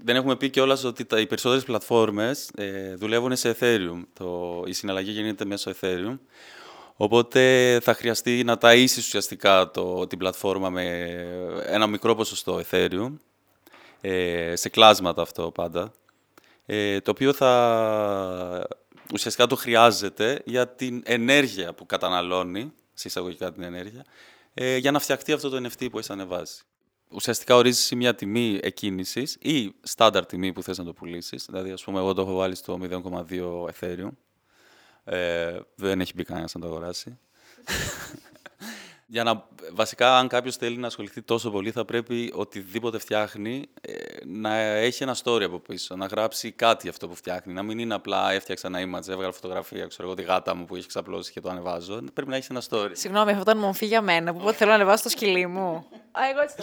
δεν έχουμε πει κιόλας ότι τα, οι περισσότερες πλατφόρμες ε, δουλεύουν σε Ethereum. Το, η συναλλαγή γίνεται μέσω Ethereum. Οπότε θα χρειαστεί να ταΐσεις ουσιαστικά το, την πλατφόρμα με ένα μικρό ποσοστό Ethereum, ε, σε κλάσματα αυτό πάντα, ε, το οποίο θα ουσιαστικά το χρειάζεται για την ενέργεια που καταναλώνει, σε εισαγωγικά την ενέργεια, ε, για να φτιαχτεί αυτό το NFT που έχει ανεβάσει. Ουσιαστικά ορίζεις μια τιμή εκκίνησης ή στάνταρ τιμή που θες να το πουλήσεις. Δηλαδή, ας πούμε, εγώ το έχω βάλει στο 0,2 Ethereum. Ε, δεν έχει μπει κανένας να το αγοράσει. Για να, βασικά, αν κάποιος θέλει να ασχοληθεί τόσο πολύ, θα πρέπει οτιδήποτε φτιάχνει ε, να έχει ένα story από πίσω, να γράψει κάτι αυτό που φτιάχνει. Να μην είναι απλά έφτιαξα ένα image, έβγαλα φωτογραφία, ξέρω εγώ, τη γάτα μου που έχει ξαπλώσει και το ανεβάζω. Πρέπει να έχει ένα story. Συγγνώμη, αυτό ήταν μορφή για μένα, που θέλω να ανεβάσω το σκυλί μου. Α, εγώ έτσι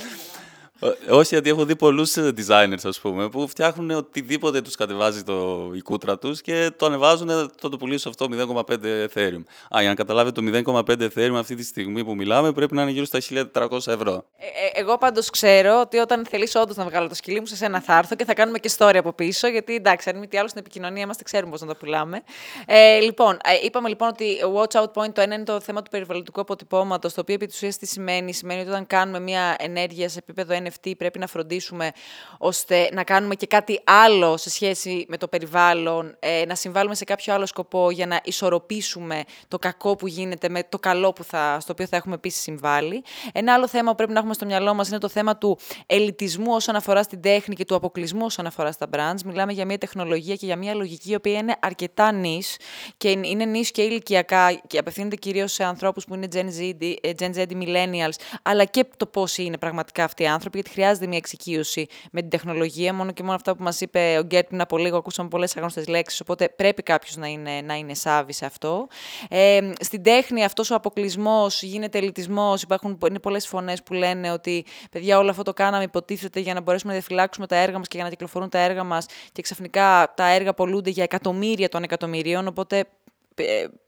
όχι, γιατί έχω δει πολλούς ε, designers, ας πούμε, που φτιάχνουν οτιδήποτε τους κατεβάζει το, η κούτρα τους και το ανεβάζουν, το, το πουλήσω αυτό 0,5 Ethereum. Α, για να καταλάβετε, το 0,5 Ethereum αυτή τη στιγμή που μιλάμε πρέπει να είναι γύρω στα 1400 ευρώ. Ε, ε, εγώ πάντως ξέρω ότι όταν θέλεις όντως να βγάλω το σκυλί μου, σε ένα θα έρθω και θα κάνουμε και story από πίσω, γιατί εντάξει, αν μη τι άλλο στην επικοινωνία είμαστε, ξέρουμε πώς να το πουλάμε. Ε, λοιπόν, ε, είπαμε λοιπόν ότι watch out point το ένα είναι το θέμα του περιβαλλοντικού αποτυπώματος, το οποίο επί τι σημαίνει, σημαίνει ότι όταν κάνουμε μια ενέργεια σε επίπεδο NFT πρέπει να φροντίσουμε ώστε να κάνουμε και κάτι άλλο σε σχέση με το περιβάλλον, ε, να συμβάλλουμε σε κάποιο άλλο σκοπό για να ισορροπήσουμε το κακό που γίνεται με το καλό που θα, στο οποίο θα έχουμε επίσης συμβάλει. Ένα άλλο θέμα που πρέπει να έχουμε στο μυαλό μας είναι το θέμα του ελιτισμού όσον αφορά στην τέχνη και του αποκλεισμού όσον αφορά στα brands. Μιλάμε για μια τεχνολογία και για μια λογική η οποία είναι αρκετά νης και είναι νης και ηλικιακά και απευθύνεται κυρίως σε ανθρώπους που είναι Gen Z, ε, Gen Z, Millennials, αλλά και το πώς είναι πραγματικά αυτοί οι άνθρωποι, γιατί χρειάζεται μια εξοικείωση με την τεχνολογία. Μόνο και μόνο αυτά που μας είπε ο Γκέρτ πριν από λίγο, ακούσαμε πολλές άγνωστε λέξεις. Οπότε πρέπει κάποιος να είναι, να είναι σάβη σε αυτό. Ε, στην τέχνη, αυτός ο αποκλεισμός γίνεται ελιτισμός. Υπάρχουν είναι πολλές φωνές που λένε ότι παιδιά, όλο αυτό το κάναμε υποτίθεται για να μπορέσουμε να διαφυλάξουμε τα έργα μας και για να κυκλοφορούν τα έργα μας. Και ξαφνικά τα έργα πολλούνται για εκατομμύρια των εκατομμυρίων. Οπότε ε,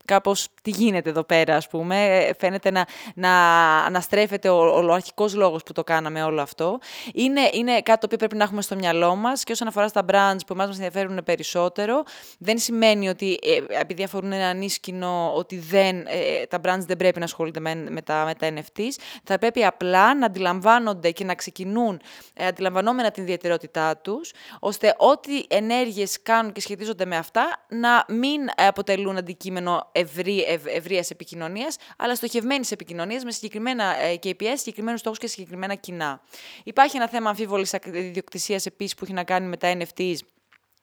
κάπως τι γίνεται εδώ πέρα, ας πούμε. Ε, φαίνεται να, να αναστρέφεται ο, ο, ο αρχικός λόγος που το κάναμε όλο αυτό. Είναι, είναι κάτι το οποίο πρέπει να έχουμε στο μυαλό μας και όσον αφορά στα brands που εμάς μας ενδιαφέρουν περισσότερο, δεν σημαίνει ότι ε, επειδή αφορούν ένα νης κοινό, ότι δεν, ε, τα brands δεν πρέπει να ασχολούνται με, με, τα, με τα NFTs. Θα πρέπει απλά να αντιλαμβάνονται και να ξεκινούν ε, αντιλαμβανόμενα την ιδιαιτερότητά τους, ώστε ό,τι ενέργειες κάνουν και σχετίζονται με αυτά να μην αποτελούν αντικείμενο ευρύ, ευ, ευρείας επικοινωνίας, αλλά στοχευμένης επικοινωνίας με συγκεκριμένα ε, KPS, συγκεκριμένους στόχους και συγκεκριμένα κοινά. Υπάρχει ένα θέμα αμφίβολης ιδιοκτησίας επίσης που έχει να κάνει με τα NFTs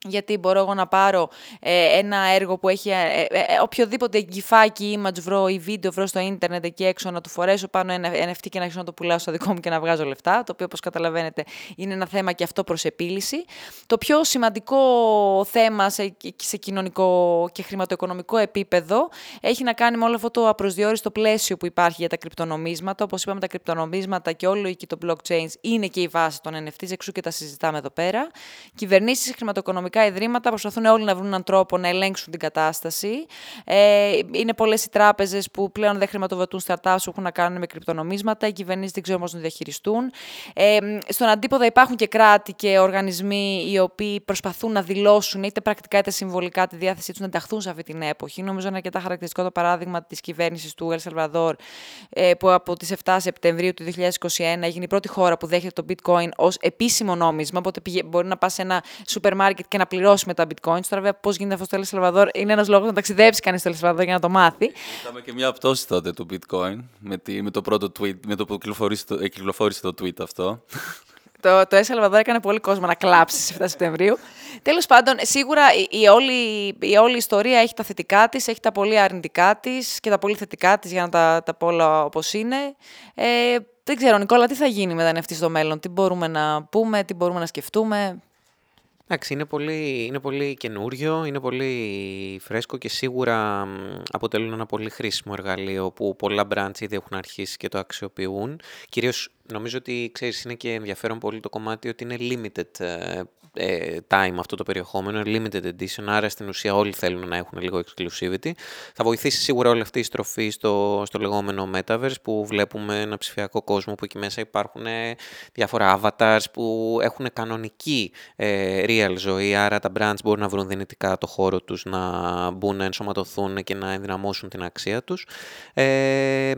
γιατί μπορώ εγώ να πάρω ε, ένα έργο που έχει ε, ε, ε οποιοδήποτε εγκυφάκι, image βρω ή βίντεο βρω στο ίντερνετ εκεί έξω να του φορέσω πάνω ένα NFT και να αρχίσω να το πουλάω στο δικό μου και να βγάζω λεφτά, το οποίο όπως καταλαβαίνετε είναι ένα θέμα και αυτό προς επίλυση. Το πιο σημαντικό θέμα σε, σε κοινωνικό και χρηματοοικονομικό επίπεδο έχει να κάνει με όλο αυτό το απροσδιόριστο πλαίσιο που υπάρχει για τα κρυπτονομίσματα. Όπως είπαμε τα κρυπτονομίσματα και όλο εκεί το blockchain είναι και η βάση των NFTs, εξού και τα συζητάμε εδώ πέρα. Κυβερνήσεις χρηματοοικονομικά ιδρύματα προσπαθούν όλοι να βρουν έναν τρόπο να ελέγξουν την κατάσταση. Ε, είναι πολλές οι τράπεζες που πλέον δεν χρηματοδοτούν startups που έχουν να κάνουν με κρυπτονομίσματα. Οι κυβερνήσεις δεν ξέρουν πώς να διαχειριστούν. Ε, στον αντίποδα υπάρχουν και κράτη και οργανισμοί οι οποίοι προσπαθούν να δηλώσουν είτε πρακτικά είτε συμβολικά τη διάθεσή τους να ενταχθούν σε αυτή την εποχή. Νομίζω είναι αρκετά χαρακτηριστικό το παράδειγμα της κυβέρνησης του El Salvador, ε, που από τις 7 Σεπτεμβρίου του 2021 έγινε η πρώτη χώρα που δέχεται το bitcoin ως επίσημο νόμισμα. Οπότε μπορεί να πας σε ένα σούπερ μάρκετ και να πληρώσει με τα bitcoins. Τώρα, βέβαια, πώς γίνεται αυτό στο Ελσαλβαδόρ, είναι ένας λόγος να ταξιδέψει κανείς στο Ελσαλβαδόρ για να το μάθει. Είχαμε και μια πτώση τότε του bitcoin με, τη, με το πρώτο tweet, με το που κυκλοφόρησε το, το tweet αυτό. Το, το Ελσαλβαδόρ έκανε πολύ κόσμο να κλάψει στι 7 Σεπτεμβρίου. Τέλος πάντων, σίγουρα η, η, όλη, η όλη ιστορία έχει τα θετικά της, έχει τα πολύ αρνητικά της και τα πολύ θετικά της για να τα, τα πω όλα όπως είναι. Ε, δεν ξέρω, Νικόλα, τι θα γίνει με τα NFT στο μέλλον, τι μπορούμε να πούμε, τι μπορούμε να σκεφτούμε; Εντάξει, είναι πολύ, είναι πολύ καινούριο, είναι πολύ φρέσκο και σίγουρα αποτελούν ένα πολύ χρήσιμο εργαλείο που πολλά brands ήδη έχουν αρχίσει και το αξιοποιούν. Κυρίως νομίζω ότι ξέρεις, είναι και ενδιαφέρον πολύ το κομμάτι ότι είναι limited ε, ε, time αυτό το περιεχόμενο, limited edition, άρα στην ουσία όλοι θέλουν να έχουν λίγο exclusivity. Θα βοηθήσει σίγουρα όλη αυτή η στροφή στο, στο λεγόμενο Metaverse που βλέπουμε ένα ψηφιακό κόσμο που εκεί μέσα υπάρχουν ε, διάφορα avatars που έχουν κανονική ε, real ζωή, άρα τα brands μπορούν να βρουν δυνητικά το χώρο τους, να μπουν, να ενσωματωθούν και να ενδυναμώσουν την αξία τους. Ε,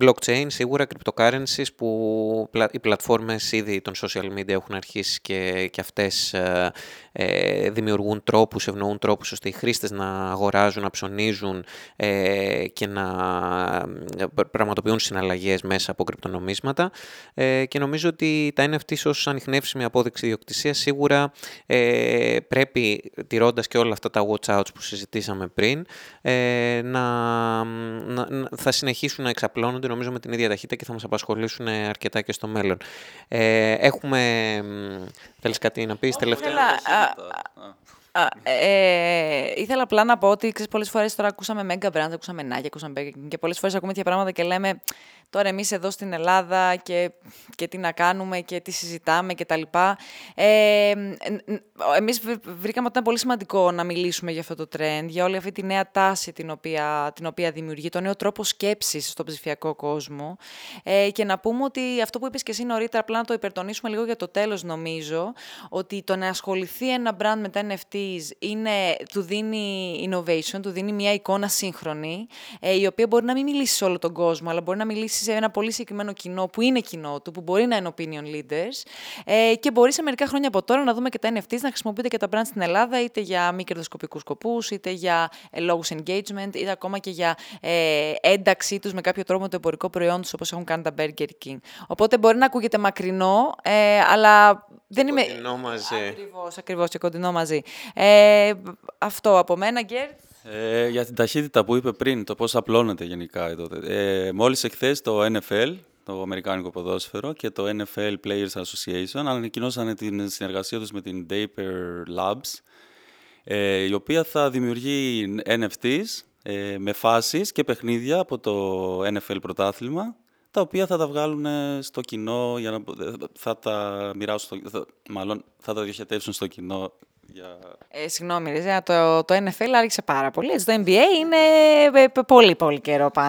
blockchain, σίγουρα, cryptocurrencies που οι πλατφόρμες ήδη των social media έχουν αρχίσει και, και αυτές ε, ε, δημιουργούν τρόπους, ευνοούν τρόπους ώστε οι χρήστες να αγοράζουν, να ψωνίζουν ε, και να πραγματοποιούν συναλλαγές μέσα από κρυπτονομίσματα και νομίζω ότι τα NFT ως ανοιχνεύσιμη απόδειξη ιδιοκτησίας σίγουρα πρέπει, τηρώντας και όλα αυτά τα watch outs που συζητήσαμε πριν, να, να, θα συνεχίσουν να εξαπλώνονται νομίζω με την ίδια ταχύτητα και θα μας απασχολήσουν αρκετά και στο μέλλον. έχουμε, θέλεις κάτι να πεις τελευταία; Ε, ήθελα απλά να πω ότι ξέρεις, πολλές φορές τώρα ακούσαμε Mega Brands, ακούσαμε Nike, ακούσαμε Burger και πολλές φορές ακούμε τέτοια πράγματα και λέμε τώρα εμείς εδώ στην Ελλάδα και, και τι να κάνουμε και τι συζητάμε και τα λοιπά. Ε, εμείς βρήκαμε ότι ήταν πολύ σημαντικό να μιλήσουμε για αυτό το trend, για όλη αυτή τη νέα τάση την οποία, την οποία δημιουργεί, το νέο τρόπο σκέψης στον ψηφιακό κόσμο ε, και να πούμε ότι αυτό που είπες και εσύ νωρίτερα, απλά να το υπερτονίσουμε λίγο για το τέλος νομίζω, ότι το να ασχοληθεί ένα brand με τα NFTs είναι, του δίνει innovation, του δίνει μια εικόνα σύγχρονη, ε, η οποία μπορεί να μην μιλήσει σε όλο τον κόσμο, αλλά μπορεί να μιλήσει σε ένα πολύ συγκεκριμένο κοινό που είναι κοινό του, που μπορεί να είναι opinion leaders ε, και μπορεί σε μερικά χρόνια από τώρα να δούμε και τα NFTs να χρησιμοποιούνται και τα brand στην Ελλάδα, είτε για μη κερδοσκοπικούς σκοπούς, είτε για ε, λόγους engagement, είτε ακόμα και για ε, ένταξή τους με κάποιο τρόπο με το εμπορικό προϊόν τους, όπως έχουν κάνει τα Burger King. Οπότε μπορεί να ακούγεται μακρινό, ε, αλλά δεν είμαι. Κοντινό μαζί. Ακριβώς, ακριβώς και κοντινό μαζί. Ε, αυτό από μένα, Γκέρτς. Ε, για την ταχύτητα που είπε πριν, το πώς απλώνεται γενικά. Τότε. Ε, μόλις εχθές το NFL, το Αμερικάνικο ποδόσφαιρο και το NFL Players Association ανακοινώσαν την συνεργασία τους με την Daper Labs, ε, η οποία θα δημιουργεί NFTs ε, με φάσεις και παιχνίδια από το NFL πρωτάθλημα, τα οποία θα τα βγάλουν στο κοινό, για να, θα τα μοιράσουν, στο, μάλλον θα τα διοχετεύσουν στο κοινό για... Ε, συγγνώμη, το, το NFL άρχισε πάρα πολύ. το NBA είναι ε, πολύ πολύ καιρό πάνω.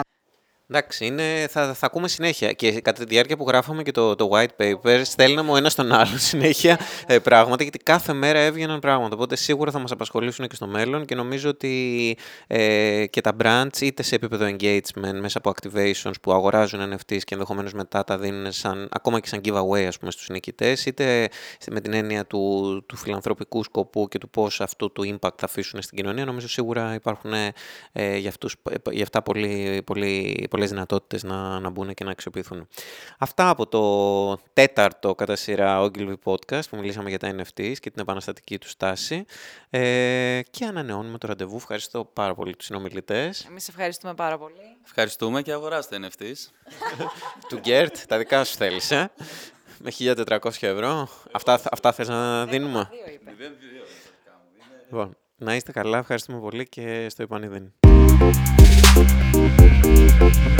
Εντάξει, είναι, θα, θα ακούμε συνέχεια. Και κατά τη διάρκεια που γράφαμε και το, το white paper, στέλναμε ο ένας τον άλλο συνέχεια ε, πράγματα, γιατί κάθε μέρα έβγαιναν πράγματα. Οπότε σίγουρα θα μας απασχολήσουν και στο μέλλον και νομίζω ότι ε, και τα brands, είτε σε επίπεδο engagement, μέσα από activations που αγοράζουν NFTs και ενδεχομένως μετά τα δίνουν σαν, ακόμα και σαν giveaway ας πούμε, στους νικητές, είτε με την έννοια του, του φιλανθρωπικού σκοπού και του πώς αυτό το impact θα αφήσουν στην κοινωνία, νομίζω σίγουρα υπάρχουν ε, για, αυτούς, για αυτά πολύ, πολύ πολλές δυνατότητες να, να μπουν και να αξιοποιηθούν. Αυτά από το τέταρτο κατά σειρά Ogilvy Podcast που μιλήσαμε για τα NFTs και την επαναστατική του στάση ε, και ανανεώνουμε το ραντεβού. Ευχαριστώ πάρα πολύ τους συνομιλητές. Εμείς ευχαριστούμε πάρα πολύ. Ευχαριστούμε και αγοράστε NFTs. του Γκέρτ, τα δικά σου θέλεις, ε; Με 1400 ευρώ. Αυτά, αυτά θες να δίνουμε; Λοιπόν, να είστε καλά, ευχαριστούμε πολύ και στο επανειδήν. Thank